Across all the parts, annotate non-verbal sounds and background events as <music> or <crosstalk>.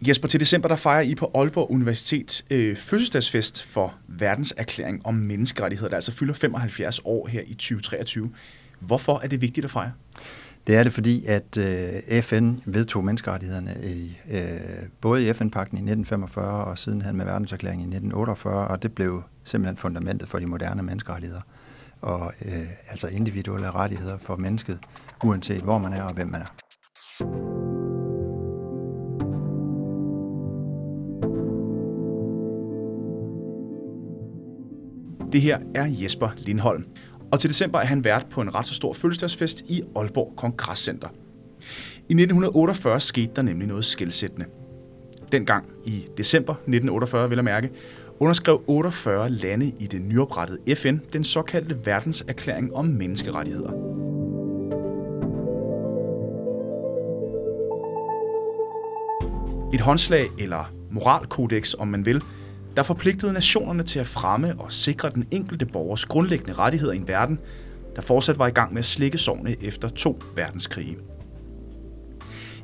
Jesper, til december der fejrer I på Aalborg Universitet øh, fødselsdagsfest for verdenserklæring om menneskerettigheder, der altså fylder 75 år her i 2023. Hvorfor er det vigtigt at fejre? Det er det, fordi at øh, FN vedtog menneskerettighederne i, øh, både i FN-pakten i 1945 og sidenhen med verdenserklæringen i 1948, og det blev simpelthen fundamentet for de moderne menneskerettigheder. Og øh, altså individuelle rettigheder for mennesket, uanset hvor man er og hvem man er. Det her er Jesper Lindholm, og til december er han vært på en ret så stor fødselsdagsfest i Aalborg Kongresscenter. I 1948 skete der nemlig noget skældsættende. Dengang i december 1948, vil jeg mærke, underskrev 48 lande i det nyoprettede FN den såkaldte verdenserklæring om menneskerettigheder. Et håndslag eller moralkodex, om man vil, der forpligtede nationerne til at fremme og sikre den enkelte borgers grundlæggende rettigheder i en verden, der fortsat var i gang med at slikke sovne efter to verdenskrige.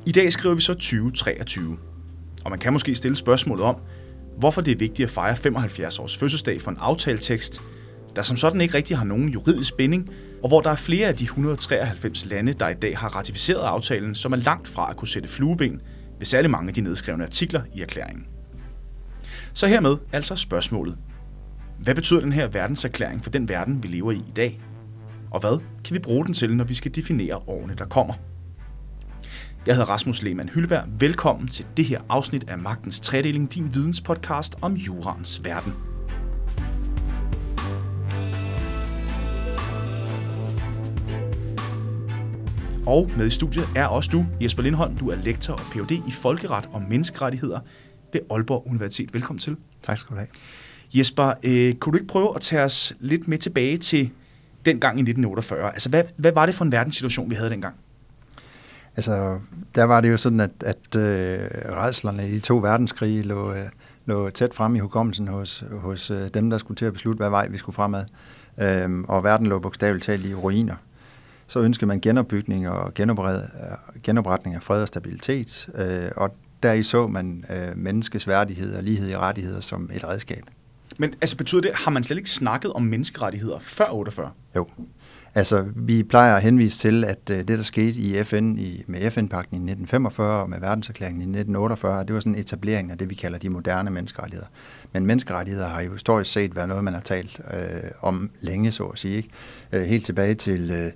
I dag skriver vi så 2023, og man kan måske stille spørgsmålet om, hvorfor det er vigtigt at fejre 75 års fødselsdag for en aftaletekst, der som sådan ikke rigtig har nogen juridisk binding, og hvor der er flere af de 193 lande, der i dag har ratificeret aftalen, som er langt fra at kunne sætte flueben ved særlig mange af de nedskrevne artikler i erklæringen. Så hermed altså spørgsmålet. Hvad betyder den her verdenserklæring for den verden, vi lever i i dag? Og hvad kan vi bruge den til, når vi skal definere årene, der kommer? Jeg hedder Rasmus Lehmann Hylberg. Velkommen til det her afsnit af Magtens Tredeling, din videnspodcast om jurans verden. Og med i studiet er også du, Jesper Lindholm. Du er lektor og Ph.D. i Folkeret og Menneskerettigheder ved Aalborg Universitet. Velkommen til. Tak skal du have. Jesper, øh, kunne du ikke prøve at tage os lidt med tilbage til den gang i 1948? Altså, hvad, hvad var det for en verdenssituation, vi havde dengang? Altså, der var det jo sådan, at, at øh, redslerne i de to verdenskrige lå, øh, lå tæt frem i hukommelsen hos, hos øh, dem, der skulle til at beslutte, hvad vej vi skulle fremad. Øhm, og verden lå bogstaveligt talt i ruiner. Så ønskede man genopbygning og genopretning af fred og stabilitet, øh, og der i så man øh, menneskets værdighed og lighed i rettigheder som et redskab. Men altså betyder det, har man slet ikke snakket om menneskerettigheder før 48? Jo. Altså, vi plejer at henvise til, at øh, det, der skete i FN i, med FN-pakten i 1945 og med verdenserklæringen i 1948, det var sådan en etablering af det, vi kalder de moderne menneskerettigheder. Men menneskerettigheder har jo historisk set været noget, man har talt øh, om længe, så at sige. Ikke? Øh, helt tilbage til... Øh,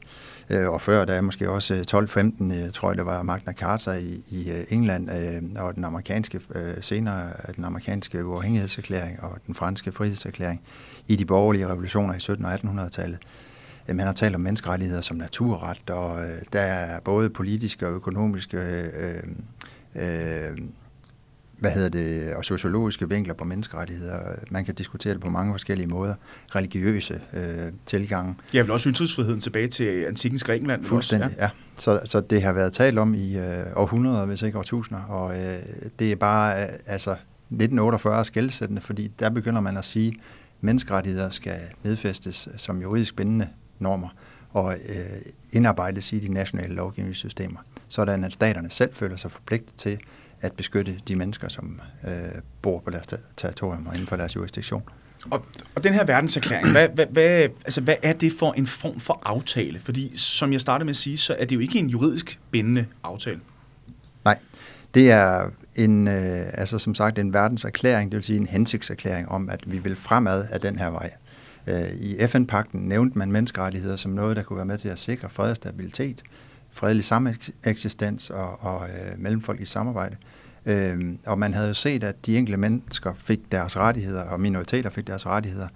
Øh, og før der er måske også øh, 12-15, øh, tror jeg det var Magna Carta i, i øh, England, øh, og den amerikanske, øh, senere den amerikanske uafhængighedserklæring og den franske frihedserklæring i de borgerlige revolutioner i 1700- og 1800-tallet. Man har talt om menneskerettigheder som naturret, og der er både politiske og økonomiske øh, øh, hvad hedder det, og sociologiske vinkler på menneskerettigheder. Man kan diskutere det på mange forskellige måder. Religiøse øh, tilgange. Jeg vil også ytringsfriheden tilbage til antikens Grækenland. Fuldstændig, også, ja. ja. Så, så det har været talt om i øh, århundreder, hvis ikke årtusinder, og øh, det er bare øh, altså 1948 skældsættende, fordi der begynder man at sige, at menneskerettigheder skal nedfæstes som juridisk bindende normer og øh, indarbejdes i de nationale lovgivningssystemer, sådan at staterne selv føler sig forpligtet til at beskytte de mennesker, som øh, bor på deres territorium og inden for deres jurisdiktion. Og, og den her verdenserklæring, hvad, hvad, hvad, altså, hvad er det for en form for aftale? Fordi som jeg startede med at sige, så er det jo ikke en juridisk bindende aftale. Nej, det er en, øh, altså som sagt en verdenserklæring, det vil sige en hensigtserklæring om, at vi vil fremad af den her vej. Øh, I FN-pakten nævnte man menneskerettigheder som noget, der kunne være med til at sikre fred og stabilitet, fredelig sameksistens og, og øh, i samarbejde. Øh, og man havde jo set, at de enkelte mennesker fik deres rettigheder, og minoriteter fik deres rettigheder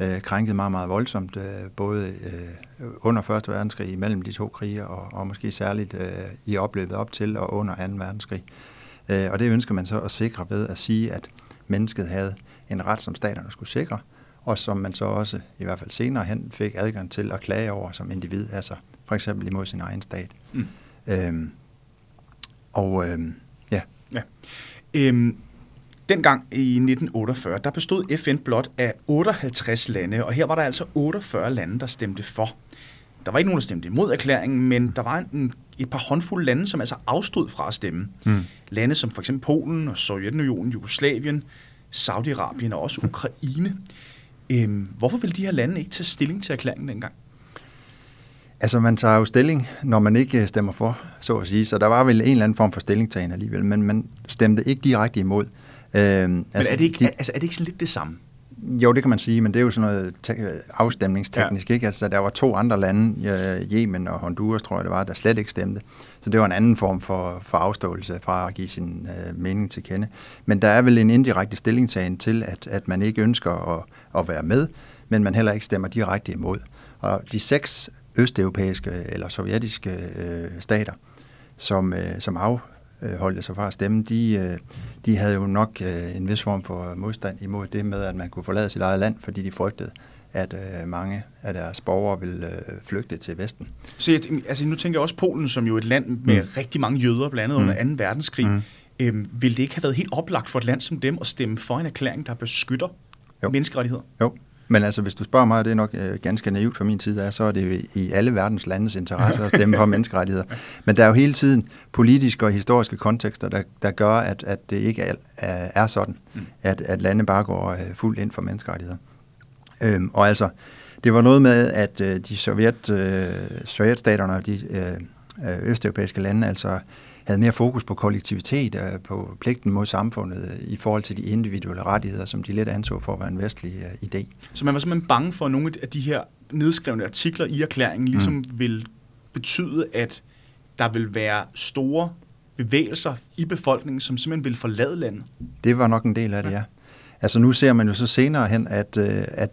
øh, krænket meget, meget voldsomt, øh, både øh, under Første verdenskrig, imellem de to krige, og, og måske særligt øh, i opløbet op til og under 2. verdenskrig. Øh, og det ønsker man så at sikre ved at sige, at mennesket havde en ret, som staterne skulle sikre, og som man så også, i hvert fald senere hen, fik adgang til at klage over som individ, altså for eksempel imod sin egen stat. Mm. Øhm, og øhm, ja. ja. Øhm, dengang i 1948, der bestod FN blot af 58 lande, og her var der altså 48 lande, der stemte for. der var ikke nogen, der stemte imod erklæringen, men der var en, et par håndfulde lande, som altså afstod fra at stemme. Mm. Lande som for eksempel Polen og Sovjetunionen, Jugoslavien, Saudi-Arabien og også Ukraine. Øhm, hvorfor vil de her lande ikke tage stilling til erklæringen dengang? Altså, man tager jo stilling, når man ikke øh, stemmer for, så at sige. Så der var vel en eller anden form for stillingtagen alligevel, men man stemte ikke direkte imod. Øhm, men altså, er, det ikke, de, altså, er det ikke sådan lidt det samme? Jo, det kan man sige, men det er jo sådan noget afstemningsteknisk, ja. ikke? Altså, der var to andre lande, Yemen og Honduras, tror jeg det var, der slet ikke stemte. Så det var en anden form for, for afståelse fra at give sin øh, mening til kende. Men der er vel en indirekte stillingtagen til, at, at man ikke ønsker at, at være med, men man heller ikke stemmer direkte imod. Og de seks østeuropæiske eller sovjetiske øh, stater, som, øh, som afholdte sig fra at stemme, de, øh, de havde jo nok øh, en vis form for modstand imod det med, at man kunne forlade sit eget land, fordi de frygtede, at øh, mange af deres borgere ville øh, flygte til Vesten. Så jeg, altså, nu tænker jeg også Polen, som jo et land med mm. rigtig mange jøder, blandt andet mm. under 2. verdenskrig. Mm. Øhm, ville det ikke have været helt oplagt for et land som dem at stemme for en erklæring, der beskytter jo. menneskerettigheder? Jo, men altså, hvis du spørger mig, det er nok øh, ganske naivt fra min side, så er det i alle verdens landes interesse at stemme for <laughs> menneskerettigheder. Men der er jo hele tiden politiske og historiske kontekster, der, der gør, at, at det ikke er, er sådan, mm. at, at lande bare går øh, fuldt ind for menneskerettigheder. Øhm, og altså, det var noget med, at øh, de sovjet, øh, sovjetstaterne og de øh, øh østeuropæiske lande, altså havde mere fokus på kollektivitet, øh, på pligten mod samfundet øh, i forhold til de individuelle rettigheder, som de lidt anså for at være en vestlig uh, idé. Så man var simpelthen bange for, at nogle af de her nedskrevne artikler i erklæringen ligesom mm. vil betyde, at der vil være store bevægelser i befolkningen, som simpelthen vil forlade landet? Det var nok en del af det, ja. Altså nu ser man jo så senere hen, at, at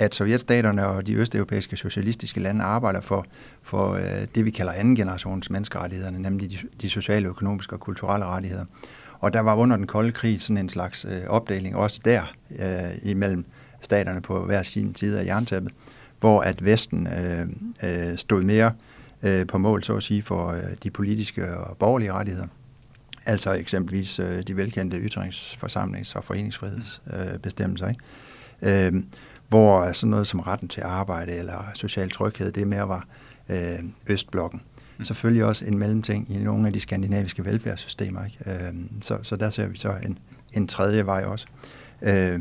at sovjetstaterne og de østeuropæiske socialistiske lande arbejder for, for øh, det, vi kalder anden generations menneskerettigheder, nemlig de, de sociale, økonomiske og kulturelle rettigheder. Og der var under den kolde krig sådan en slags øh, opdeling også der øh, imellem staterne på hver sin side af jerntæppet, hvor at Vesten øh, øh, stod mere øh, på mål, så at sige, for øh, de politiske og borgerlige rettigheder. Altså eksempelvis øh, de velkendte ytringsforsamlings- og foreningsfrihedsbestemmelser. Øh, ikke? Øh, hvor sådan noget som retten til arbejde eller social tryghed, det mere var øh, Østblokken. Mm. Selvfølgelig også en mellemting i nogle af de skandinaviske velfærdssystemer. Ikke? Øh, så, så der ser vi så en, en tredje vej også. Øh,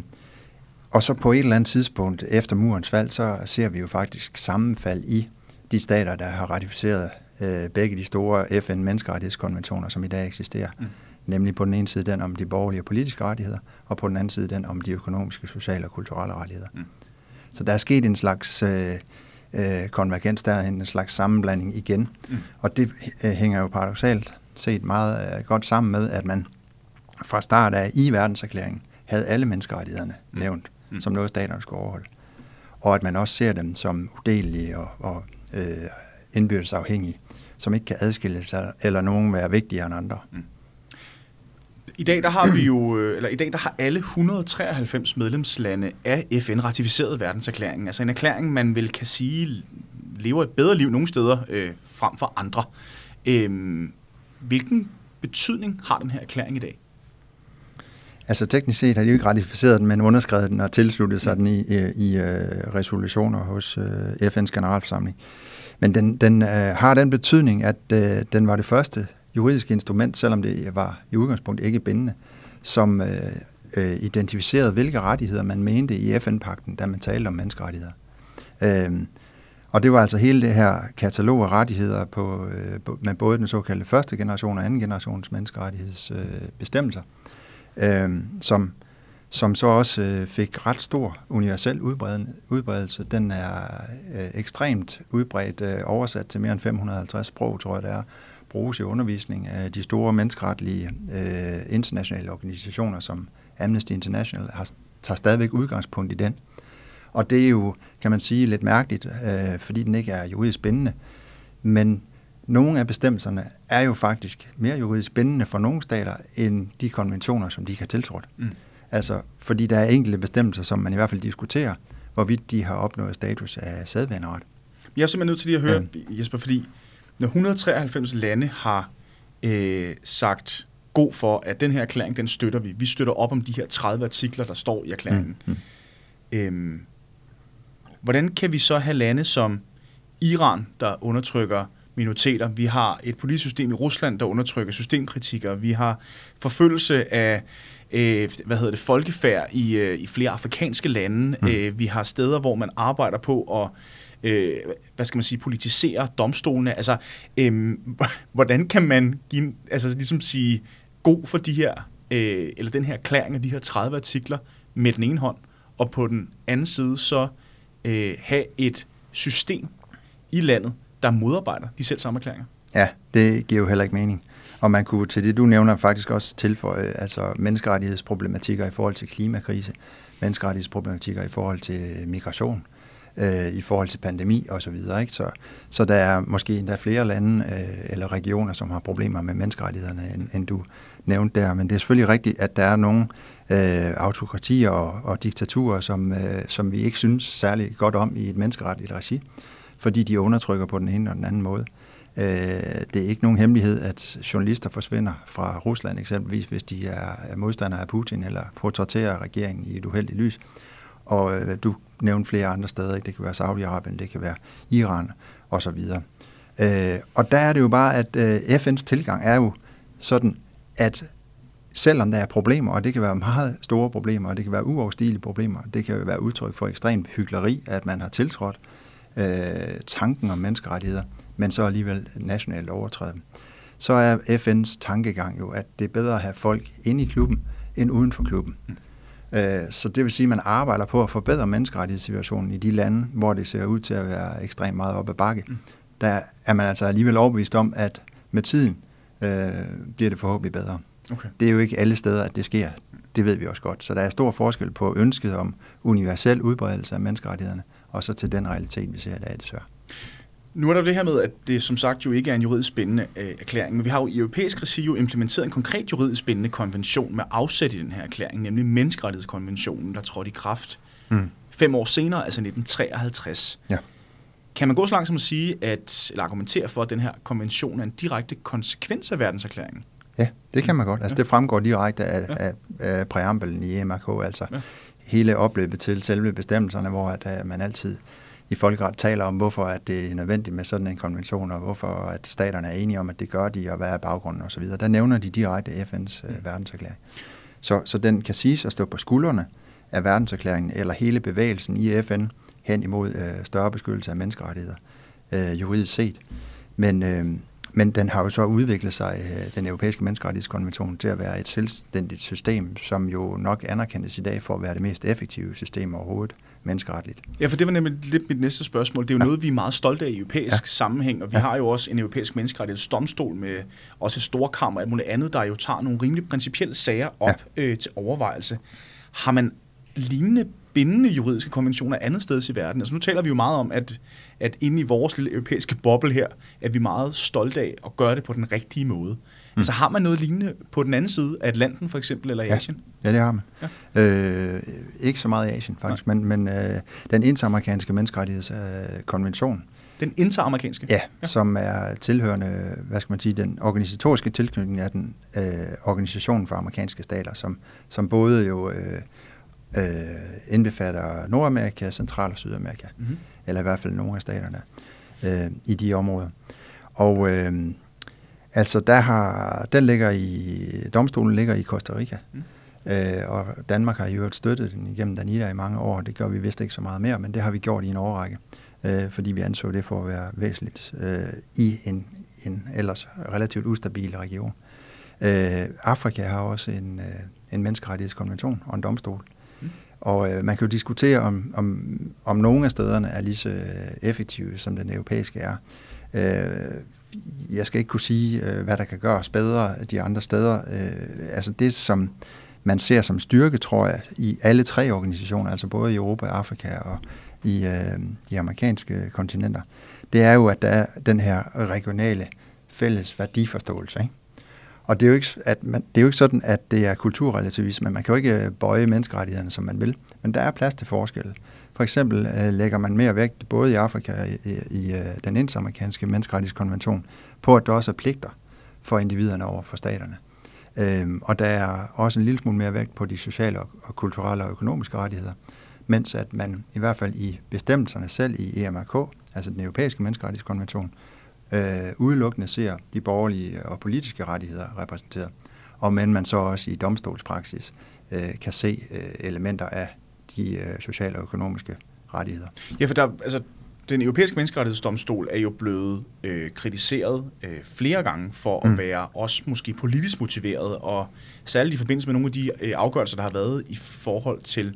og så på et eller andet tidspunkt efter murens fald, så ser vi jo faktisk sammenfald i de stater, der har ratificeret øh, begge de store FN-menneskerettighedskonventioner, som i dag eksisterer. Mm. Nemlig på den ene side den om de borgerlige og politiske rettigheder, og på den anden side den om de økonomiske, sociale og kulturelle rettigheder. Mm. Så der er sket en slags øh, øh, konvergens der, en slags sammenblanding igen. Mm. Og det øh, hænger jo paradoxalt set meget øh, godt sammen med, at man fra start af i verdenserklæringen havde alle menneskerettighederne mm. nævnt, mm. som noget staterne skulle overholde. Og at man også ser dem som udelelige og, og øh, indbyrdes afhængige, som ikke kan adskille sig, eller nogen være vigtigere end andre. Mm. I dag der har vi jo, øh, eller i dag der har alle 193 medlemslande af FN ratificeret verdenserklæringen. Altså en erklæring, man vil kan sige lever et bedre liv nogle steder øh, frem for andre. Øh, hvilken betydning har den her erklæring i dag? Altså teknisk set har de jo ikke ratificeret den, men underskrevet den og tilsluttet sig den i, øh, i, i resolutioner hos øh, FN's generalforsamling. Men den, den øh, har den betydning, at øh, den var det første juridisk instrument, selvom det var i udgangspunkt ikke bindende, som øh, øh, identificerede, hvilke rettigheder man mente i FN-pakten, da man talte om menneskerettigheder. Øh, og det var altså hele det her katalog af rettigheder på, øh, med både den såkaldte første generation og anden generations menneskerettighedsbestemmelser, øh, øh, som, som så også øh, fik ret stor universel udbredelse. Den er øh, ekstremt udbredt, øh, oversat til mere end 550 sprog, tror jeg det er, bruges i undervisning af de store menneskeretlige øh, internationale organisationer, som Amnesty International har, tager stadigvæk udgangspunkt i den. Og det er jo, kan man sige, lidt mærkeligt, øh, fordi den ikke er juridisk bindende. Men nogle af bestemmelserne er jo faktisk mere juridisk bindende for nogle stater, end de konventioner, som de kan tiltrådt. Mm. Altså, fordi der er enkelte bestemmelser, som man i hvert fald diskuterer, hvorvidt de har opnået status af sædvaneret. Jeg er simpelthen nødt til lige at høre, ja. Jesper, fordi når 193 lande har øh, sagt god for, at den her erklæring, den støtter vi. Vi støtter op om de her 30 artikler, der står i erklæringen. Mm. Mm. Øhm, hvordan kan vi så have lande, som Iran, der undertrykker minoriteter. Vi har et politisk system i Rusland, der undertrykker systemkritikere. Vi har forfølgelse af øh, hvad hedder det, folkefærd i, øh, i flere afrikanske lande. Mm. Øh, vi har steder, hvor man arbejder på at øh, hvad skal man sige, politisere domstolene. Altså, øh, <laughs> hvordan kan man give, altså, ligesom sige god for de her, øh, eller den her erklæring af de her 30 artikler med den ene hånd, og på den anden side så øh, have et system i landet, der modarbejder de selv samme erklæringer. Ja, det giver jo heller ikke mening. Og man kunne til det, du nævner, faktisk også tilføje altså menneskerettighedsproblematikker i forhold til klimakrise, menneskerettighedsproblematikker i forhold til migration, øh, i forhold til pandemi osv. Ikke? Så, så der er måske endda flere lande øh, eller regioner, som har problemer med menneskerettighederne, end, end du nævnte der. Men det er selvfølgelig rigtigt, at der er nogle øh, autokratier og, og diktaturer, som, øh, som vi ikke synes særlig godt om i et menneskeretligt regi, fordi de undertrykker på den ene og den anden måde. Øh, det er ikke nogen hemmelighed, at journalister forsvinder fra Rusland eksempelvis, hvis de er modstandere af Putin eller portrætterer regeringen i et uheldigt lys. Og øh, du nævne flere andre steder, ikke? det kan være Saudi-Arabien, det kan være Iran osv. Øh, og der er det jo bare, at øh, FN's tilgang er jo sådan, at selvom der er problemer, og det kan være meget store problemer, og det kan være uoverstigelige problemer, det kan være udtryk for ekstremt hyggeleri, at man har tiltrådt øh, tanken om menneskerettigheder, men så alligevel nationalt overtræde dem. Så er FN's tankegang jo, at det er bedre at have folk inde i klubben, end uden for klubben. Øh, så det vil sige, at man arbejder på at forbedre menneskerettighedssituationen i de lande, hvor det ser ud til at være ekstremt meget op ad bakke. Mm. Der er man altså alligevel overbevist om, at med tiden øh, bliver det forhåbentlig bedre. Okay. Det er jo ikke alle steder, at det sker. Det ved vi også godt. Så der er stor forskel på ønsket om universel udbredelse af menneskerettighederne, og så til den realitet, vi ser i dag, desværre. Nu er der det her med, at det som sagt jo ikke er en juridisk bindende øh, erklæring, men vi har jo i europæisk regi jo implementeret en konkret juridisk bindende konvention med afsæt i den her erklæring, nemlig menneskerettighedskonventionen, der trådte i kraft mm. fem år senere, altså 1953. Ja. Kan man gå så langt som at sige, at, eller argumentere for, at den her konvention er en direkte konsekvens af verdenserklæringen? Ja, det kan man godt. Altså, ja. Det fremgår direkte af, ja. af, af præambelen i MRK, altså ja. hele opløbet til selve bestemmelserne, hvor at, at man altid i folkeret taler om, hvorfor at det er nødvendigt med sådan en konvention, og hvorfor at staterne er enige om, at det gør de, og hvad er baggrunden osv. Der nævner de direkte FN's øh, mm. verdenserklæring. Så, så den kan siges at stå på skuldrene af verdenserklæringen, eller hele bevægelsen i FN hen imod øh, større beskyttelse af menneskerettigheder, øh, juridisk set. Men, øh, men den har jo så udviklet sig, øh, den europæiske menneskerettighedskonvention, til at være et selvstændigt system, som jo nok anerkendes i dag for at være det mest effektive system overhovedet menneskeretligt. Ja, for det var nemlig lidt mit næste spørgsmål. Det er jo ja. noget, vi er meget stolte af i europæisk ja. sammenhæng, og vi ja. har jo også en europæisk menneskerettighedsdomstol med også et storkammer og alt muligt andet, der jo tager nogle rimelig principielle sager op ja. øh, til overvejelse. Har man lignende bindende juridiske konventioner andet sted i verden. Altså nu taler vi jo meget om, at, at inde i vores lille europæiske boble her, er vi meget stolte af at gøre det på den rigtige måde. Mm. Altså har man noget lignende på den anden side af Atlanten for eksempel, eller i ja. Asien? Ja, det har man. Ja. Øh, ikke så meget i Asien faktisk, Nej. men, men øh, den interamerikanske menneskerettighedskonvention, øh, den interamerikanske? Ja, ja, som er tilhørende, hvad skal man sige, den organisatoriske tilknytning af den øh, organisation for amerikanske stater, som, som både jo øh, øh, indbefatter Nordamerika, Central- og Sydamerika, mm-hmm. eller i hvert fald nogle af staterne øh, i de områder. Og øh, altså der har, den ligger i, domstolen ligger i Costa Rica, mm. øh, og Danmark har jo støttet den igennem Danida i mange år, det gør vi vist ikke så meget mere, men det har vi gjort i en årrække, øh, fordi vi anså det for at være væsentligt øh, i en, en ellers relativt ustabil region. Øh, Afrika har også en, øh, en menneskerettighedskonvention og en domstol, og øh, man kan jo diskutere, om, om, om nogle af stederne er lige så effektive, som den europæiske er. Øh, jeg skal ikke kunne sige, øh, hvad der kan gøres bedre de andre steder. Øh, altså det, som man ser som styrke, tror jeg, i alle tre organisationer, altså både i Europa, Afrika og i øh, de amerikanske kontinenter, det er jo, at der er den her regionale fælles værdiforståelse. Ikke? Og det er, jo ikke, at man, det er jo ikke sådan, at det er kulturrelativisme. Man kan jo ikke bøje menneskerettighederne, som man vil. Men der er plads til forskel. For eksempel øh, lægger man mere vægt, både i Afrika og i, i, i øh, den interamerikanske menneskerettighedskonvention, på at der også er pligter for individerne over for staterne. Øhm, og der er også en lille smule mere vægt på de sociale og, og kulturelle og økonomiske rettigheder. mens at man i hvert fald i bestemmelserne selv i EMRK, altså den europæiske menneskerettighedskonvention, øh, udelukkende ser de borgerlige og politiske rettigheder repræsenteret, og men man så også i domstolspraksis øh, kan se øh, elementer af de øh, sociale og økonomiske rettigheder. Ja, for der, altså, den europæiske menneskerettighedsdomstol er jo blevet øh, kritiseret øh, flere gange for mm. at være også måske politisk motiveret, og særligt i forbindelse med nogle af de øh, afgørelser, der har været i forhold til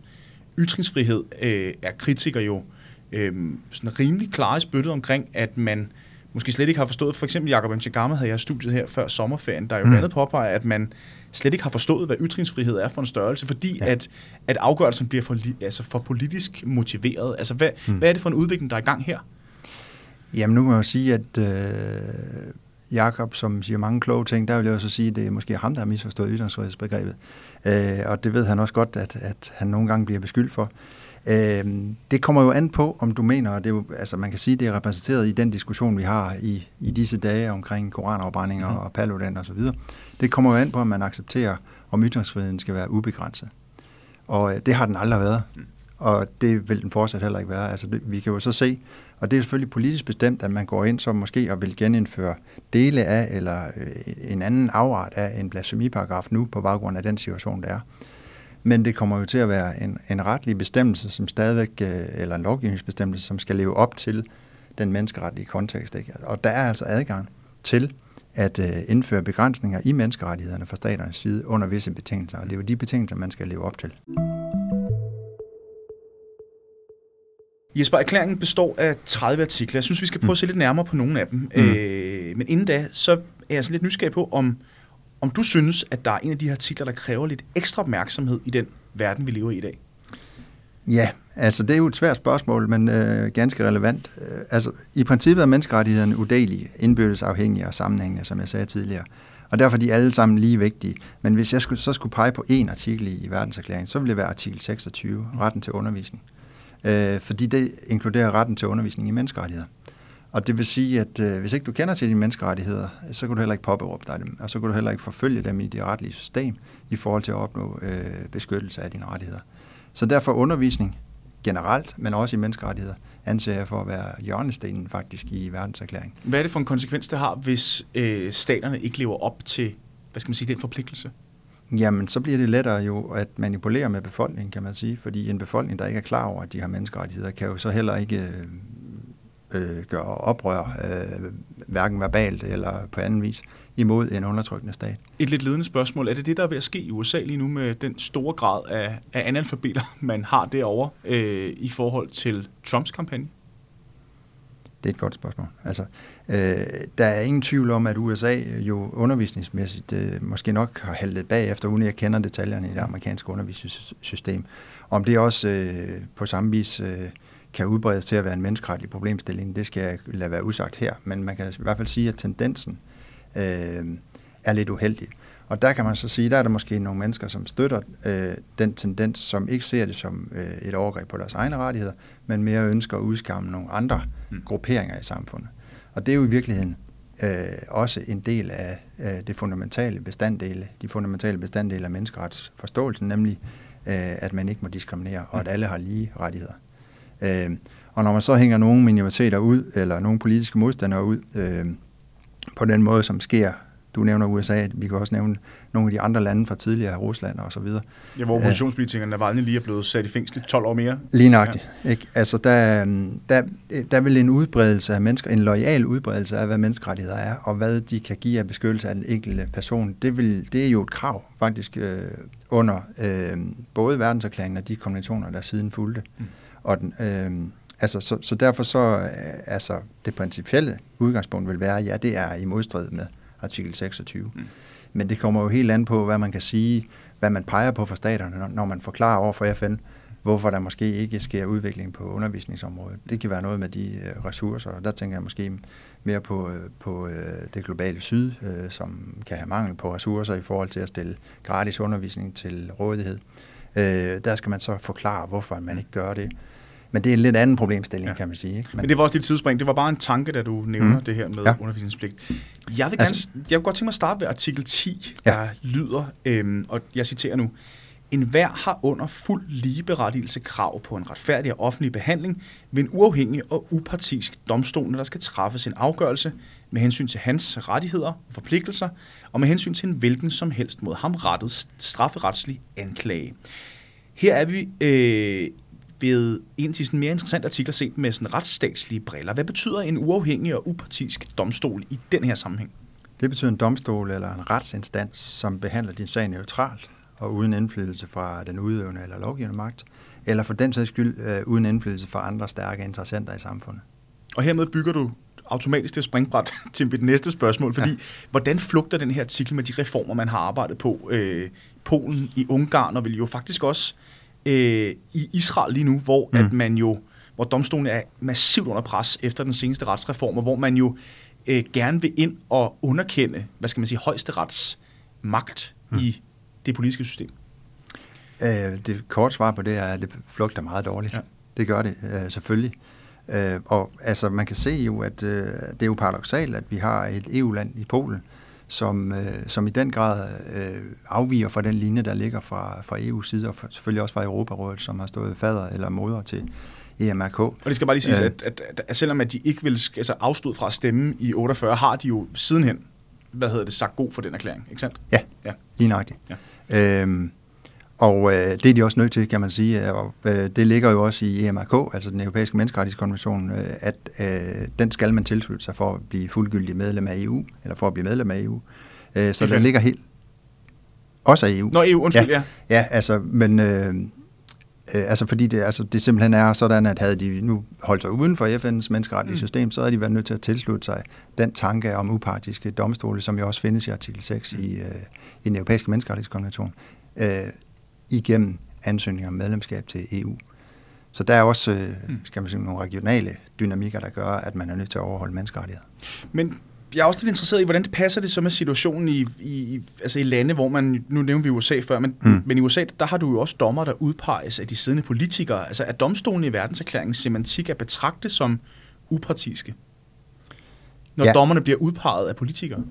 ytringsfrihed, øh, er kritikere jo øh, sådan rimelig klare i spyttet omkring, at man måske slet ikke har forstået, for eksempel Jacob Mchigama havde jeg studiet her før sommerferien, der jo mm. andet påpeger, at man slet ikke har forstået, hvad ytringsfrihed er for en størrelse, fordi ja. at, at afgørelsen bliver for, altså for politisk motiveret. Altså, hvad, mm. hvad er det for en udvikling, der er i gang her? Jamen, nu må jeg sige, at øh, Jakob, som siger mange kloge ting, der vil jeg også sige, at det er måske ham, der har misforstået ytringsfrihedsbegrebet. Øh, og det ved han også godt, at, at han nogle gange bliver beskyldt for. Øh, det kommer jo an på, om du mener, og det er jo, altså man kan sige, det er repræsenteret i den diskussion, vi har i, i disse dage omkring koranafbrændinger mm. og paludan og så videre. Det kommer jo an på, om man accepterer, om ytringsfriheden skal være ubegrænset. Og øh, det har den aldrig været. Mm. Og det vil den fortsat heller ikke være. Altså, det, vi kan jo så se, og det er selvfølgelig politisk bestemt, at man går ind så måske og vil genindføre dele af, eller øh, en anden afart af en blasfemiparagraf nu, på baggrund af den situation, der er. Men det kommer jo til at være en, en retlig bestemmelse, som stadigvæk, øh, eller en lovgivningsbestemmelse, som skal leve op til den menneskeretlige kontekst. Ikke? Og der er altså adgang til at øh, indføre begrænsninger i menneskerettighederne fra staternes side under visse betingelser, og det er jo de betingelser, man skal leve op til. Jesper, erklæringen består af 30 artikler. Jeg synes, vi skal prøve at se lidt nærmere på nogle af dem. Mm. Øh, men inden da, så er jeg så lidt nysgerrig på, om, om du synes, at der er en af de her artikler, der kræver lidt ekstra opmærksomhed i den verden, vi lever i i dag. Ja, altså det er jo et svært spørgsmål, men øh, ganske relevant. Øh, altså i princippet er menneskerettighederne udelige, indbyrdes afhængige og sammenhængende, som jeg sagde tidligere. Og derfor er de alle sammen lige vigtige. Men hvis jeg skulle, så skulle pege på én artikel i, i verdenserklæringen, så ville det være artikel 26, retten til undervisning. Øh, fordi det inkluderer retten til undervisning i menneskerettigheder. Og det vil sige, at øh, hvis ikke du kender til dine menneskerettigheder, så kan du heller ikke påberåbe dig dem, og så kan du heller ikke forfølge dem i det retlige system i forhold til at opnå øh, beskyttelse af dine rettigheder. Så derfor undervisning generelt, men også i menneskerettigheder, anser jeg for at være hjørnestenen faktisk i verdenserklæringen. Hvad er det for en konsekvens, det har, hvis øh, staterne ikke lever op til hvad skal man sige, den forpligtelse? Jamen, så bliver det lettere jo at manipulere med befolkningen, kan man sige, fordi en befolkning, der ikke er klar over, at de har menneskerettigheder, kan jo så heller ikke øh, gøre oprør, øh, hverken verbalt eller på anden vis, imod en undertrykkende stat. Et lidt ledende spørgsmål. Er det det, der er ved at ske i USA lige nu med den store grad af, af analfabeter, <laughs> man har derovre øh, i forhold til Trumps kampagne? Det er et godt spørgsmål. Altså, øh, der er ingen tvivl om, at USA jo undervisningsmæssigt øh, måske nok har haltet bagefter, uden jeg kender detaljerne i det amerikanske undervisningssystem. Om det også øh, på samme vis øh, kan udbredes til at være en menneskeretlig problemstilling, det skal jeg lade være usagt her. Men man kan i hvert fald sige, at tendensen øh, er lidt uheldig. Og der kan man så sige, der er der måske nogle mennesker, som støtter øh, den tendens, som ikke ser det som øh, et overgreb på deres egne rettigheder, men mere ønsker at udskamme nogle andre mm. grupperinger i samfundet. Og det er jo i virkeligheden øh, også en del af øh, det fundamentale bestanddele, de fundamentale bestanddele af menneskeretsforståelsen, nemlig øh, at man ikke må diskriminere, og at alle har lige rettigheder. Øh, og når man så hænger nogle minoriteter ud, eller nogle politiske modstandere ud, øh, på den måde, som sker du nævner USA, vi kan også nævne nogle af de andre lande fra tidligere, Rusland og så videre. Ja, hvor oppositionspolitikerne Navalny lige er blevet sat i fængsel 12 år mere. Lige nøjagtigt. Ja. Ikke? Altså, der, der, der vil en udbredelse af mennesker, en lojal udbredelse af, hvad menneskerettigheder er, og hvad de kan give af beskyttelse af den enkelte person, det, vil, det er jo et krav faktisk øh, under øh, både verdenserklæringen og de konventioner, der siden fulgte. Mm. Og den, øh, altså, så, så derfor så, øh, altså, det principielle udgangspunkt vil være, ja, det er i modstrid med artikel 26. Mm. Men det kommer jo helt an på, hvad man kan sige, hvad man peger på for staterne, når man forklarer over for FN, hvorfor der måske ikke sker udvikling på undervisningsområdet. Det kan være noget med de øh, ressourcer, og der tænker jeg måske mere på, øh, på øh, det globale syd, som kan have mangel på ressourcer i forhold til at stille gratis undervisning til rådighed. Der skal man så forklare, hvorfor man ikke gør det. Men det er en lidt anden problemstilling, ja. kan man sige. Ikke? Men, Men det var også dit tidsspring. Det var bare en tanke, da du nævner mm. det her med ja. undervisningspligt. Jeg vil, altså, gerne, jeg vil godt tænke mig at starte ved artikel 10, der ja. lyder, øhm, og jeg citerer nu, En hver har under fuld ligeberettigelse krav på en retfærdig og offentlig behandling ved en uafhængig og upartisk domstol, når der skal træffes en afgørelse med hensyn til hans rettigheder og forpligtelser, og med hensyn til en hvilken som helst mod ham rettet strafferetslig anklage. Her er vi øh, ved en de sådan mere interessante artikler set med sådan retsstatslige briller. Hvad betyder en uafhængig og upartisk domstol i den her sammenhæng? Det betyder en domstol eller en retsinstans, som behandler din sag neutralt og uden indflydelse fra den udøvende eller lovgivende magt, eller for den sags skyld øh, uden indflydelse fra andre stærke interessenter i samfundet. Og hermed bygger du automatisk det springbræt <laughs> til mit næste spørgsmål, fordi ja. hvordan flugter den her artikel med de reformer, man har arbejdet på? Øh, Polen, i Ungarn, og vil jo faktisk også øh, i Israel lige nu, hvor mm. at man jo hvor domstolen er massivt under pres efter den seneste retsreform, og hvor man jo øh, gerne vil ind og underkende, hvad skal man sige, højesterets magt mm. i det politiske system? Øh, det korte svar på det er, at det flugter meget dårligt. Ja. Det gør det øh, selvfølgelig. Øh, og altså, man kan se jo, at øh, det er jo paradoxalt, at vi har et EU-land i Polen, som, øh, som i den grad øh, afviger fra den linje, der ligger fra, fra EU's side, og for, selvfølgelig også fra Europarådet, som har stået fader eller moder til EMRK. Og det skal bare lige sige, øh, at, at, at, at selvom at de ikke vil altså afstå fra at stemme i 48, har de jo sidenhen hvad hedder det, sagt god for den erklæring, ikke sandt? Ja, ja. lige nøjagtigt. Ja. Øhm, og øh, det er de også nødt til, kan man sige. Og, øh, det ligger jo også i EMRK, altså den europæiske menneskerettighedskonvention, øh, at øh, den skal man tilslutte sig for at blive fuldgyldig medlem af EU, eller for at blive medlem af EU. Øh, så okay. den ligger helt... Også af EU. Nå, EU, undskyld, ja. Ja, ja altså, men... Øh, Øh, altså fordi det, altså det simpelthen er sådan, at havde de nu holdt sig uden for FN's menneskerettige mm. system, så havde de været nødt til at tilslutte sig den tanke om upartiske domstole, som jo også findes i artikel 6 mm. i, øh, i den europæiske menneskerettighedskonvention, øh, igennem ansøgninger om medlemskab til EU. Så der er også øh, mm. skal man sige, nogle regionale dynamikker, der gør, at man er nødt til at overholde menneskerettigheder. Men jeg er også lidt interesseret i, hvordan det passer det så med situationen i, i, altså i lande, hvor man, nu nævnte vi USA før, men, mm. men i USA, der har du jo også dommer, der udpeges af de siddende politikere. Altså er domstolen i verdenserklæringens semantik at betragte som upartiske? Når ja. dommerne bliver udpeget af politikere?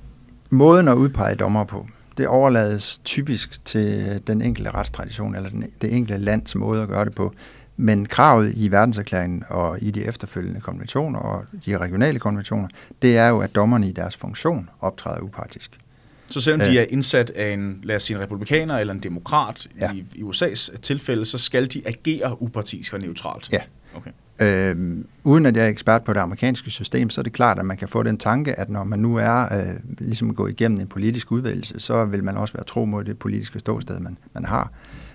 Måden at udpege dommer på, det overlades typisk til den enkelte retstradition, eller den, det enkelte lands måde at gøre det på. Men kravet i verdenserklæringen og i de efterfølgende konventioner og de regionale konventioner, det er jo, at dommerne i deres funktion optræder upartisk. Så selvom de er indsat af en, lad os sige, en republikaner eller en demokrat ja. i, i USA's tilfælde, så skal de agere upartisk og neutralt? Ja. Okay. Øhm, uden at jeg er ekspert på det amerikanske system, så er det klart, at man kan få den tanke, at når man nu er øh, ligesom gå igennem en politisk udvælgelse, så vil man også være tro mod det politiske ståsted, man, man har.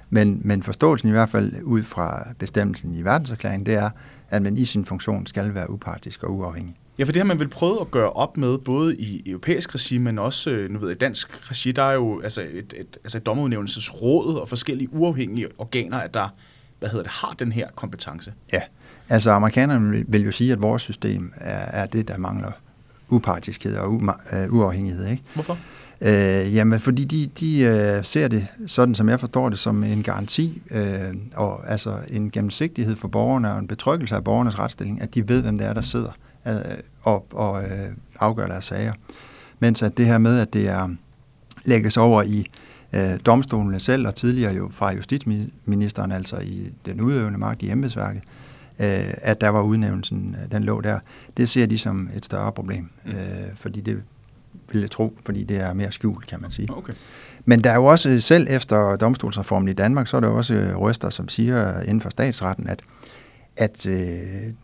Men, men forståelsen i hvert fald ud fra bestemmelsen i verdenserklæringen, det er, at man i sin funktion skal være upartisk og uafhængig. Ja, for det har man vil prøve at gøre op med, både i europæisk regi, men også øh, nu ved i dansk regi. Der er jo altså et, et, altså et dommerudnævnelsesråd og forskellige uafhængige organer, at der hvad hedder det, har den her kompetence. Ja, altså amerikanerne vil jo sige, at vores system er, er det, der mangler upartiskhed og øh, uafhængighed. Ikke? Hvorfor? Øh, jamen, fordi de, de øh, ser det, sådan som jeg forstår det, som en garanti, øh, og altså en gennemsigtighed for borgerne og en betryggelse af borgernes retsstilling, at de ved, hvem det er, der sidder øh, og, og øh, afgør deres sager. Mens at det her med, at det er lægges over i øh, domstolene selv, og tidligere jo fra justitsministeren, altså i den udøvende magt i embedsværket, øh, at der var udnævnelsen, den lå der, det ser de som et større problem, mm. øh, fordi det vil jeg tro, fordi det er mere skjult, kan man sige. Okay. Men der er jo også, selv efter domstolsreformen i Danmark, så er der også røster, som siger inden for statsretten, at, at øh,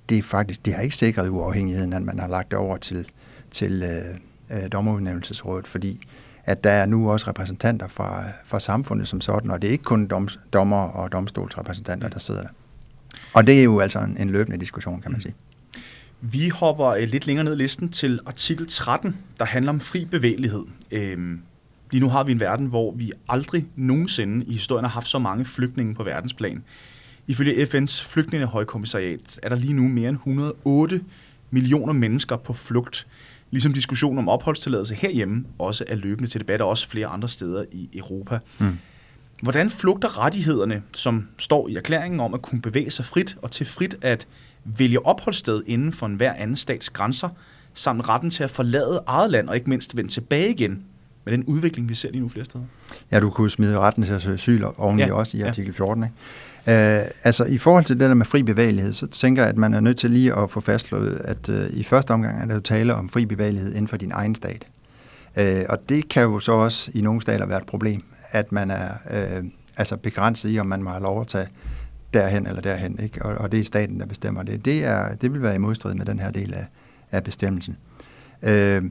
det faktisk, det har ikke sikret uafhængigheden, at man har lagt det over til, til øh, øh dommerudnævnelsesrådet, fordi at der er nu også repræsentanter fra, fra samfundet som sådan, og det er ikke kun dom, dommer og domstolsrepræsentanter, der sidder der. Og det er jo altså en, en løbende diskussion, kan man sige. Vi hopper øh, lidt længere ned i listen til artikel 13, der handler om fri bevægelighed. Øhm, lige nu har vi en verden, hvor vi aldrig nogensinde i historien har haft så mange flygtninge på verdensplan. Ifølge FN's flygtningehøjkommissariat er der lige nu mere end 108 millioner mennesker på flugt. Ligesom diskussionen om opholdstilladelse herhjemme også er løbende til debat, og også flere andre steder i Europa. Mm. Hvordan flugter rettighederne, som står i erklæringen om at kunne bevæge sig frit og til frit at vælge opholdssted inden for enhver anden stats grænser, samt retten til at forlade eget land og ikke mindst vende tilbage igen med den udvikling, vi ser lige nu flere steder? Ja, du kunne smide retten til at søge asyl oveni ja. også i artikel 14. Ikke? Uh, altså i forhold til det der med fri bevægelighed, så tænker jeg, at man er nødt til lige at få fastslået, at uh, i første omgang er der jo tale om fri bevægelighed inden for din egen stat. Uh, og det kan jo så også i nogle stater være et problem, at man er øh, altså begrænset i, om man må have lov at tage derhen eller derhen, ikke? Og, og det er staten, der bestemmer det. Det, er, det vil være i modstrid med den her del af, af bestemmelsen. Øh,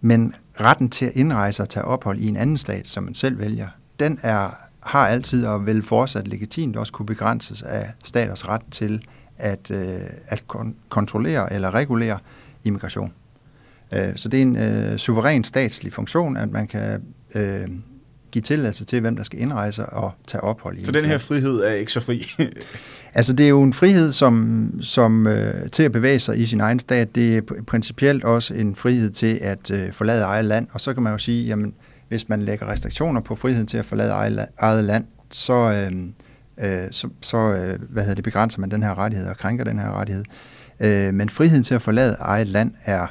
men retten til at indrejse og tage ophold i en anden stat, som man selv vælger, den er har altid og vil fortsat legitimt også kunne begrænses af staters ret til at, øh, at kon- kontrollere eller regulere immigration. Øh, så det er en øh, suveræn statslig funktion, at man kan øh, give tilladelse til, hvem der skal indrejse og tage ophold i. Så den her frihed er ikke så fri? <laughs> altså det er jo en frihed som, som øh, til at bevæge sig i sin egen stat. Det er principielt også en frihed til at øh, forlade eget land, og så kan man jo sige, jamen hvis man lægger restriktioner på friheden til at forlade eget land, så, øh, øh, så, så øh, hvad hedder det, begrænser man den her rettighed og krænker den her rettighed. Øh, men friheden til at forlade eget land er,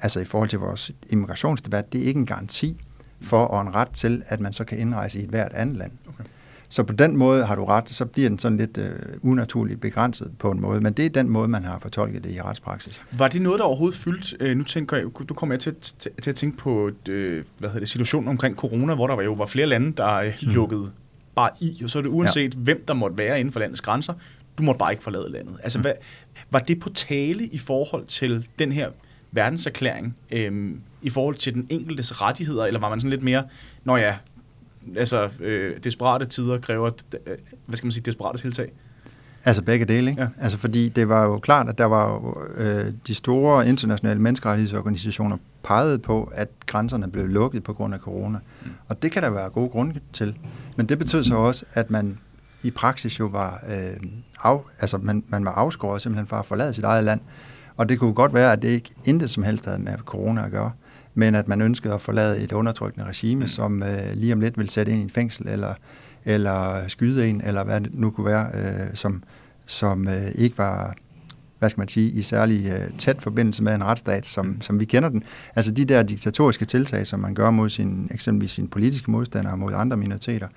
altså i forhold til vores immigrationsdebat, det er ikke en garanti for og en ret til, at man så kan indrejse i et hvert andet land. Okay. Så på den måde har du ret, så bliver den sådan lidt øh, unaturligt begrænset på en måde, men det er den måde, man har fortolket det i retspraksis. Var det noget, der overhovedet fyldt? Øh, nu tænker jeg, du kommer jeg til, til, til at tænke på øh, hvad hedder det, situationen omkring corona, hvor der jo var flere lande, der øh, mm. lukkede bare i, og så er det uanset, ja. hvem der måtte være inden for landets grænser, du måtte bare ikke forlade landet. Altså, mm. hvad, var det på tale i forhold til den her verdenserklæring, øh, i forhold til den enkeltes rettigheder, eller var man sådan lidt mere, når ja, altså, øh, desperate tider kræver, øh, hvad skal man sige, desperate tiltag. Altså begge dele, ikke? Ja. Altså fordi det var jo klart, at der var jo, øh, de store internationale menneskerettighedsorganisationer pegede på, at grænserne blev lukket på grund af corona. Mm. Og det kan der være gode grunde til. Men det betød så også, at man i praksis jo var, øh, af, altså man, man var afskåret simpelthen fra at forlade sit eget land. Og det kunne godt være, at det ikke intet som helst havde med corona at gøre men at man ønskede at forlade et undertrykkende regime, mm. som øh, lige om lidt vil sætte ind i en fængsel, eller, eller skyde en, eller hvad det nu kunne være, øh, som, som øh, ikke var hvad skal man sige, i særlig øh, tæt forbindelse med en retsstat, som, som vi kender den. Altså de der diktatoriske tiltag, som man gør mod sin, eksempelvis sine politiske modstandere, mod andre minoriteter,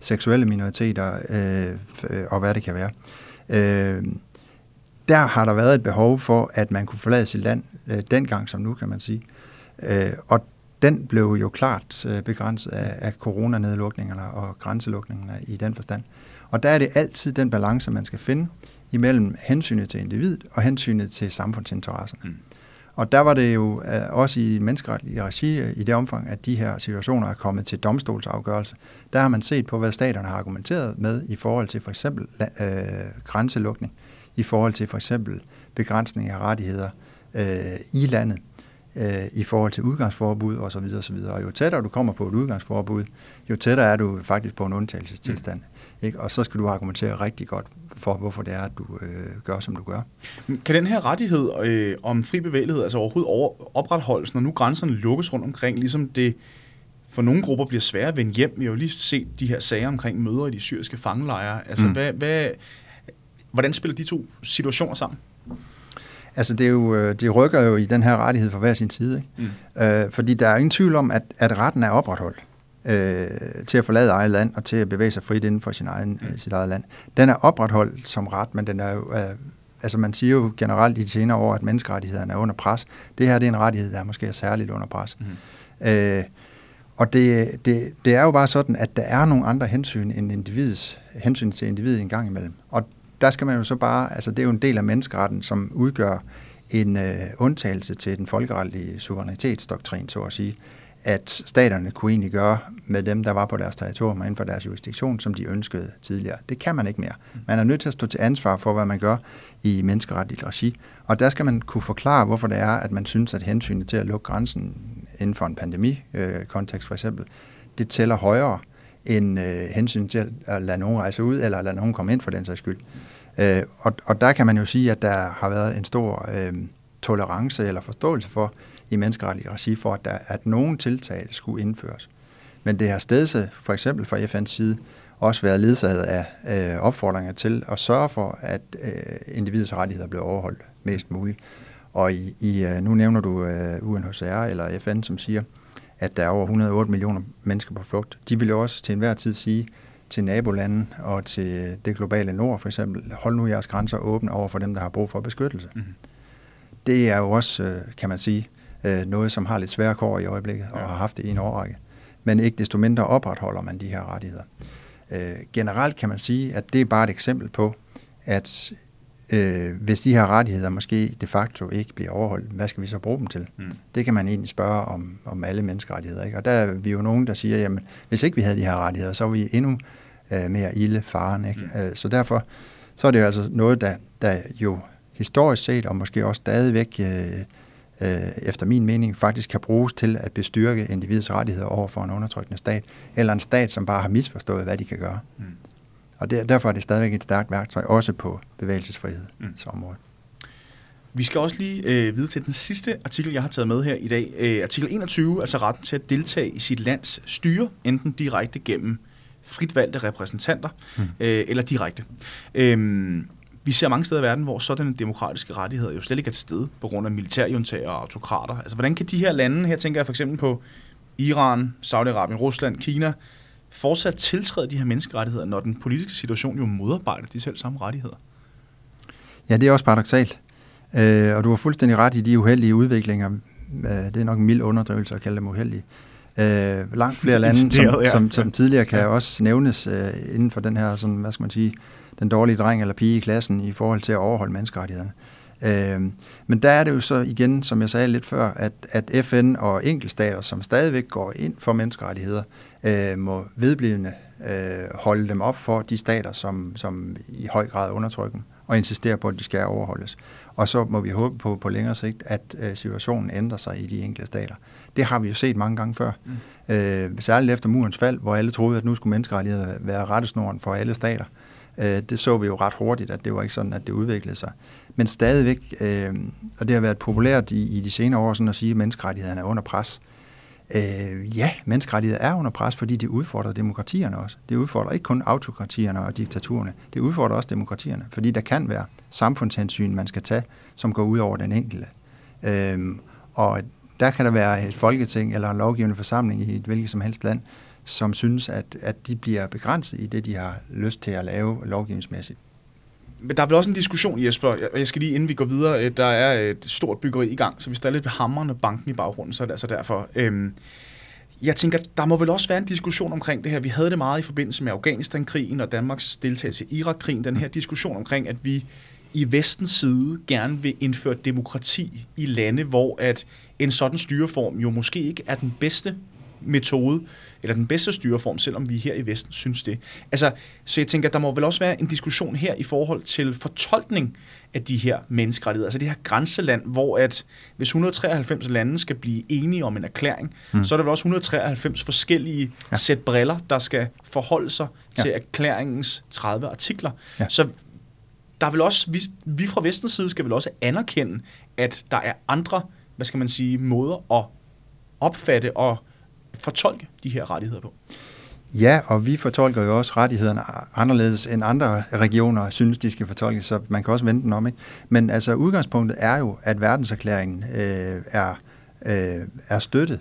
seksuelle minoriteter øh, og hvad det kan være. Øh, der har der været et behov for, at man kunne forlade sit land øh, dengang som nu, kan man sige. Øh, og den blev jo klart øh, begrænset af, af coronanedlukningerne og grænselukningerne i den forstand. Og der er det altid den balance, man skal finde imellem hensynet til individet og hensynet til samfundsinteressen. Mm. Og der var det jo øh, også i menneskeretlige regi, øh, i det omfang, at de her situationer er kommet til domstolsafgørelse, der har man set på, hvad staterne har argumenteret med i forhold til for eksempel øh, grænselukning, i forhold til for eksempel begrænsning af rettigheder øh, i landet øh, i forhold til udgangsforbud osv. Og, så videre, og jo tættere du kommer på et udgangsforbud, jo tættere er du faktisk på en undtagelsestilstand. Mm. Ikke? Og så skal du argumentere rigtig godt for, hvorfor det er, at du øh, gør, som du gør. Kan den her rettighed øh, om fri bevægelighed altså overhovedet over, opretholdes, når nu grænserne lukkes rundt omkring, ligesom det for nogle grupper bliver svært at vende hjem? Vi har jo lige set de her sager omkring møder i de syriske fangelejre. Altså, mm. hvad, hvad, hvordan spiller de to situationer sammen? Altså det, er jo, øh, det rykker jo i den her rettighed fra hver sin side. Ikke? Mm. Øh, fordi der er ingen tvivl om, at, at retten er opretholdt øh, til at forlade eget land og til at bevæge sig frit inden for sin egen, mm. sit eget land. Den er opretholdt som ret, men den er jo... Øh, altså man siger jo generelt i de senere år, at menneskerettighederne er under pres. Det her det er en rettighed, der er måske er særligt under pres. Mm. Øh, og det, det, det er jo bare sådan, at der er nogle andre hensyn end individets, hensyn til individet en gang imellem. Og der skal man jo så bare, altså det er jo en del af menneskeretten, som udgør en øh, undtagelse til den folkeretlige suverænitetsdoktrin, så at sige, at staterne kunne egentlig gøre med dem, der var på deres territorium inden for deres jurisdiktion, som de ønskede tidligere. Det kan man ikke mere. Man er nødt til at stå til ansvar for, hvad man gør i menneskeretligt regi. Og der skal man kunne forklare, hvorfor det er, at man synes, at hensynet til at lukke grænsen inden for en pandemi-kontekst øh, for eksempel, det tæller højere end øh, hensyn til at lade nogen rejse ud, eller at lade nogen komme ind for den sags skyld. Øh, og, og der kan man jo sige, at der har været en stor øh, tolerance eller forståelse for i menneskeretlige regi for, at, der, at nogen tiltag skulle indføres. Men det har stedse, for eksempel fra FN's side også været ledsaget af øh, opfordringer til at sørge for, at øh, individets rettigheder blev overholdt mest muligt. Og i, i, øh, nu nævner du øh, UNHCR eller FN, som siger, at der er over 108 millioner mennesker på flugt. De vil jo også til enhver tid sige til nabolanden og til det globale nord for eksempel, hold nu jeres grænser åbne over for dem, der har brug for beskyttelse. Mm-hmm. Det er jo også, øh, kan man sige, øh, noget, som har lidt svære kår i øjeblikket, og ja. har haft det i en årrække. Men ikke desto mindre opretholder man de her rettigheder. Øh, generelt kan man sige, at det er bare et eksempel på, at øh, hvis de her rettigheder måske de facto ikke bliver overholdt, hvad skal vi så bruge dem til? Mm. Det kan man egentlig spørge om, om alle menneskerettigheder. Ikke? Og der er vi jo nogen, der siger, jamen hvis ikke vi havde de her rettigheder, så var vi endnu øh, mere ilde faren. Ikke? Mm. Øh, så derfor så er det jo altså noget, der, der jo historisk set, og måske også stadigvæk øh, øh, efter min mening, faktisk kan bruges til at bestyrke individets rettigheder over for en undertrykkende stat, eller en stat, som bare har misforstået, hvad de kan gøre. Mm. Og det, derfor er det stadigvæk et stærkt værktøj, også på bevægelsesfrihedsområdet. Mm. Vi skal også lige øh, videre til den sidste artikel, jeg har taget med her i dag. Øh, artikel 21, altså retten til at deltage i sit lands styre, enten direkte gennem frit valgte repræsentanter, mm. øh, eller direkte. Øh, vi ser mange steder i verden, hvor sådanne demokratiske rettigheder jo slet ikke er til stede, på grund af militærjuntager og autokrater. Altså, hvordan kan de her lande, her tænker jeg for eksempel på Iran, Saudi-Arabien, Rusland, Kina, fortsat tiltræde de her menneskerettigheder, når den politiske situation jo modarbejder de selv samme rettigheder? Ja, det er også paradoxalt. Øh, og du har fuldstændig ret i de uheldige udviklinger. Øh, det er nok en mild underdrivelse at kalde dem uheldige. Øh, langt flere lande, som, som, som tidligere kan ja. også nævnes øh, inden for den her, sådan, hvad skal man sige, den dårlige dreng eller pige i klassen i forhold til at overholde menneskerettighederne. Øh, men der er det jo så igen, som jeg sagde lidt før, at, at FN og enkeltstater, som stadigvæk går ind for menneskerettigheder, øh, må vedblivende øh, holde dem op for de stater, som, som i høj grad undertrykker dem, og insistere på, at de skal overholdes. Og så må vi håbe på på længere sigt, at øh, situationen ændrer sig i de enkelte stater. Det har vi jo set mange gange før. Mm. Øh, særligt efter murens fald, hvor alle troede, at nu skulle menneskerettigheder være rettesnoren for alle stater. Øh, det så vi jo ret hurtigt, at det var ikke sådan, at det udviklede sig. Men stadigvæk, øh, og det har været populært i, i de senere år sådan at sige, at menneskerettighederne er under pres. Øh, Øh, ja, menneskerettigheder er under pres, fordi det udfordrer demokratierne også. Det udfordrer ikke kun autokratierne og diktaturerne, det udfordrer også demokratierne, fordi der kan være samfundshensyn, man skal tage, som går ud over den enkelte. Øh, og der kan der være et folketing eller en lovgivende forsamling i et hvilket som helst land, som synes, at, at de bliver begrænset i det, de har lyst til at lave lovgivningsmæssigt. Men der er vel også en diskussion, Jesper. Jeg skal lige, inden vi går videre, øh, der er et stort byggeri i gang, så hvis der er lidt hammerne banken i baggrunden, så er det altså derfor. Øhm, jeg tænker, der må vel også være en diskussion omkring det her. Vi havde det meget i forbindelse med Afghanistan-krigen og Danmarks deltagelse i Irak-krigen. Den her diskussion omkring, at vi i vestens side gerne vil indføre demokrati i lande, hvor at en sådan styreform jo måske ikke er den bedste metode, eller den bedste styreform, selvom vi her i Vesten synes det. Altså, så jeg tænker, der må vel også være en diskussion her i forhold til fortolkning af de her menneskerettigheder, altså det her grænseland, hvor at hvis 193 lande skal blive enige om en erklæring, mm. så er der vel også 193 forskellige ja. sæt briller, der skal forholde sig ja. til erklæringens 30 artikler. Ja. Så der er vel også, vi, vi fra vestens side skal vel også anerkende, at der er andre, hvad skal man sige, måder at opfatte og fortolke de her rettigheder på. Ja, og vi fortolker jo også rettighederne anderledes end andre regioner synes, de skal fortolkes, så man kan også vente den om. Ikke? Men altså udgangspunktet er jo, at verdenserklæringen øh, er, øh, er støttet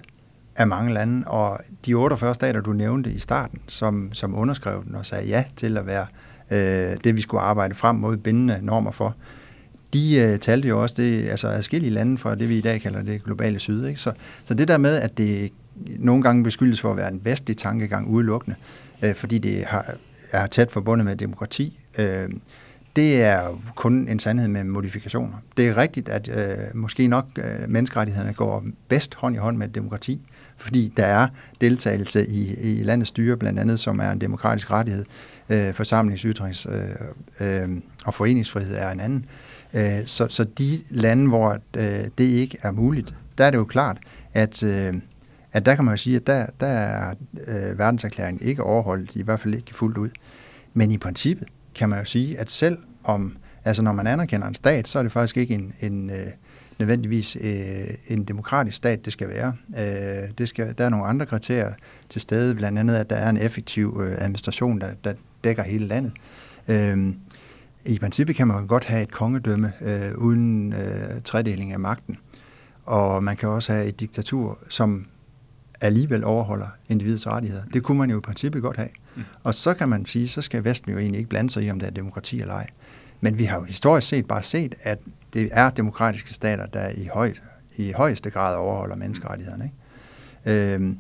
af mange lande, og de 48 stater, du nævnte i starten, som, som underskrev den og sagde ja til at være øh, det, vi skulle arbejde frem mod bindende normer for, de øh, talte jo også det, altså adskillige lande fra det, vi i dag kalder det globale syd. Ikke? Så, så det der med, at det nogle gange beskyldes for at være en vestlig tankegang udelukkende, øh, fordi det har, er tæt forbundet med demokrati. Øh, det er kun en sandhed med modifikationer. Det er rigtigt, at øh, måske nok øh, menneskerettighederne går bedst hånd i hånd med demokrati, fordi der er deltagelse i, i landets styre, blandt andet, som er en demokratisk rettighed. Øh, forsamlings-, ytrings- øh, øh, og foreningsfrihed er en anden. Øh, så, så de lande, hvor øh, det ikke er muligt, der er det jo klart, at øh, at der kan man jo sige, at der, der er øh, verdenserklæringen ikke overholdt, i hvert fald ikke fuldt ud. Men i princippet kan man jo sige, at selv om, altså når man anerkender en stat, så er det faktisk ikke en, en øh, nødvendigvis øh, en demokratisk stat, det skal være. Øh, det skal, der er nogle andre kriterier til stede, blandt andet at der er en effektiv øh, administration, der, der dækker hele landet. Øh, I princippet kan man godt have et kongedømme øh, uden øh, tredeling af magten. Og man kan også have et diktatur, som alligevel overholder individets rettigheder. Det kunne man jo i princippet godt have. Mm. Og så kan man sige, så skal Vesten jo egentlig ikke blande sig i, om det er demokrati eller ej. Men vi har jo historisk set bare set, at det er demokratiske stater, der i, høj, i højeste grad overholder menneskerettighederne. Ikke? Øhm,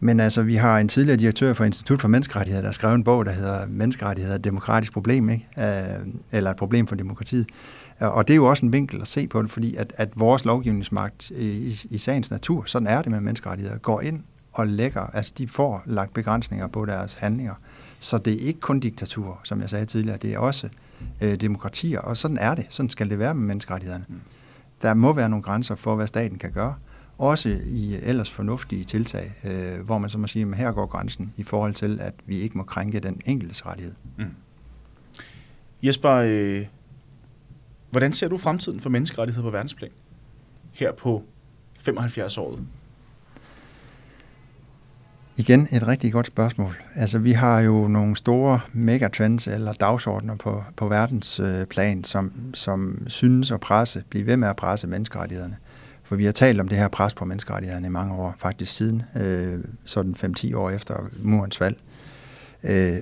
men altså, vi har en tidligere direktør for Institut for Menneskerettigheder, der har skrevet en bog, der hedder Menneskerettigheder et demokratisk problem, ikke? Øh, eller et problem for demokratiet. Og det er jo også en vinkel at se på det, fordi at, at vores lovgivningsmagt i, i sagens natur, sådan er det med menneskerettigheder, går ind og lægger, altså de får lagt begrænsninger på deres handlinger. Så det er ikke kun diktatur, som jeg sagde tidligere, det er også øh, demokratier, og sådan er det. Sådan skal det være med menneskerettighederne. Mm. Der må være nogle grænser for, hvad staten kan gøre, også i ellers fornuftige tiltag, øh, hvor man så må sige, at her går grænsen i forhold til, at vi ikke må krænke den enkeltes rettighed. Mm. Jesper, øh, hvordan ser du fremtiden for menneskerettigheder på verdensplan her på 75 år? Igen et rigtig godt spørgsmål. Altså vi har jo nogle store megatrends eller dagsordner på, på verdensplan, som, som synes at presse, blive ved med at presse menneskerettighederne. For vi har talt om det her pres på menneskerettighederne i mange år, faktisk siden øh, sådan 5-10 år efter murens fald. Øh,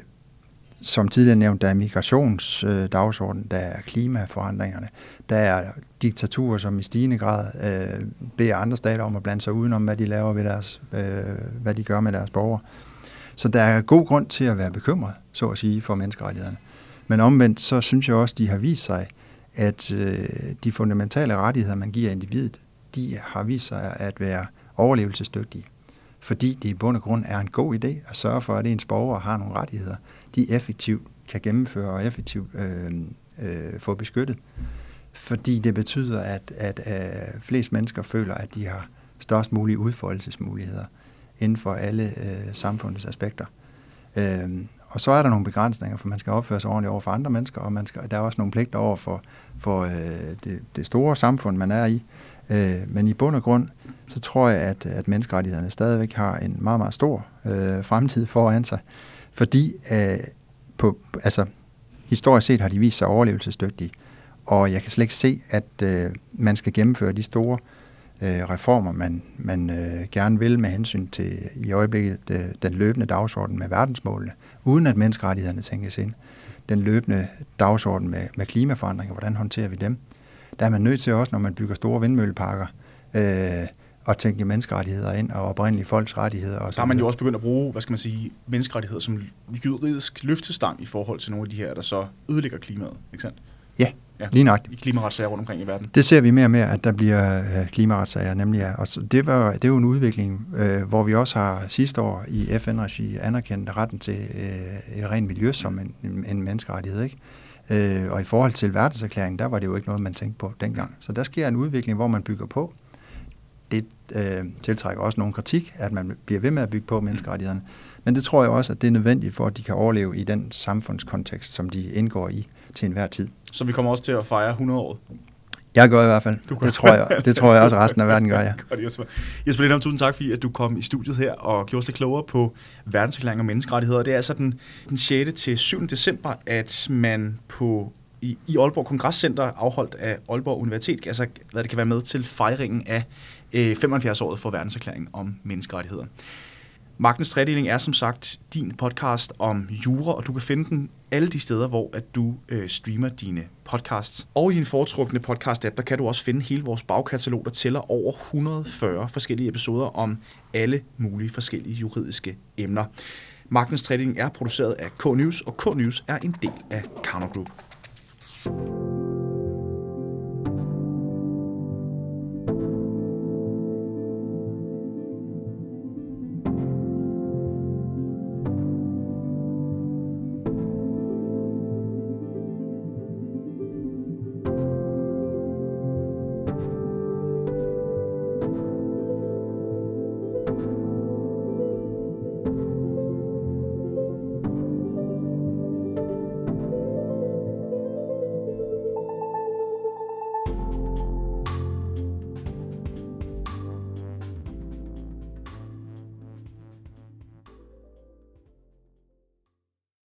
som tidligere nævnt, der er migrationsdagsordenen, øh, der er klimaforandringerne, der er diktaturer, som i stigende grad øh, beder andre stater om at blande sig udenom, hvad de laver ved deres, øh, hvad de gør med deres borgere. Så der er god grund til at være bekymret, så at sige, for menneskerettighederne. Men omvendt, så synes jeg også, de har vist sig, at øh, de fundamentale rettigheder, man giver individet, de har vist sig at være overlevelsesdygtige. Fordi det i bund og grund er en god idé at sørge for, at ens borgere har nogle rettigheder, de effektivt kan gennemføre og effektivt øh, øh, få beskyttet. Fordi det betyder, at, at øh, flest mennesker føler, at de har størst mulige udfoldelsesmuligheder inden for alle øh, samfundets aspekter. Øh, og så er der nogle begrænsninger, for man skal opføre sig ordentligt over for andre mennesker, og man skal, der er også nogle pligter over for, for øh, det, det store samfund, man er i. Øh, men i bund og grund, så tror jeg, at, at menneskerettighederne stadigvæk har en meget, meget stor øh, fremtid foran sig. Fordi øh, på, altså, historisk set har de vist sig overlevelsesdygtige. Og jeg kan slet ikke se, at øh, man skal gennemføre de store øh, reformer, man, man øh, gerne vil med hensyn til i øjeblikket øh, den løbende dagsorden med verdensmålene, uden at menneskerettighederne tænkes ind. Den løbende dagsorden med, med klimaforandringer, hvordan håndterer vi dem? Der er man nødt til også, når man bygger store vindmølleparker, øh, at tænke menneskerettigheder ind og oprindelige folks rettigheder. Og der har man jo også begyndt at bruge, hvad skal man sige, menneskerettigheder som juridisk løftestang i forhold til nogle af de her, der så ødelægger klimaet, ikke sandt? Ja, ja lige nok. I klimaretssager rundt omkring i verden. Det ser vi mere og mere, at der bliver øh, klimaretssager, nemlig ja. Og det, var, det er jo en udvikling, øh, hvor vi også har sidste år i FN-regi anerkendt retten til øh, et rent miljø som en, en menneskerettighed, ikke? Øh, og i forhold til verdenserklæringen, der var det jo ikke noget, man tænkte på dengang. Så der sker en udvikling, hvor man bygger på. Det øh, tiltrækker også nogen kritik, at man bliver ved med at bygge på menneskerettighederne. Men det tror jeg også, at det er nødvendigt for, at de kan overleve i den samfundskontekst, som de indgår i til enhver tid. Så vi kommer også til at fejre 100 år jeg gør i hvert fald. Du det, tror jeg, det tror jeg også resten af verden gør, ja. <laughs> Godt, Jesper. Jesper Lindholm, tusind tak, fordi at du kom i studiet her og gjorde os lidt klogere på verdenserklæring og menneskerettigheder. Det er altså den, den 6. til 7. december, at man på i, i Aalborg Kongresscenter, afholdt af Aalborg Universitet, altså hvad det kan være med til fejringen af øh, 75-året for verdenserklæringen om menneskerettigheder. Magtens Tredeling er som sagt din podcast om jura, og du kan finde den alle de steder, hvor at du øh, streamer dine podcasts. Og i din foretrukne podcast-app, der kan du også finde hele vores bagkatalog, der tæller over 140 forskellige episoder om alle mulige forskellige juridiske emner. Magtens Tredeling er produceret af K-News, og K-News er en del af Karner Group.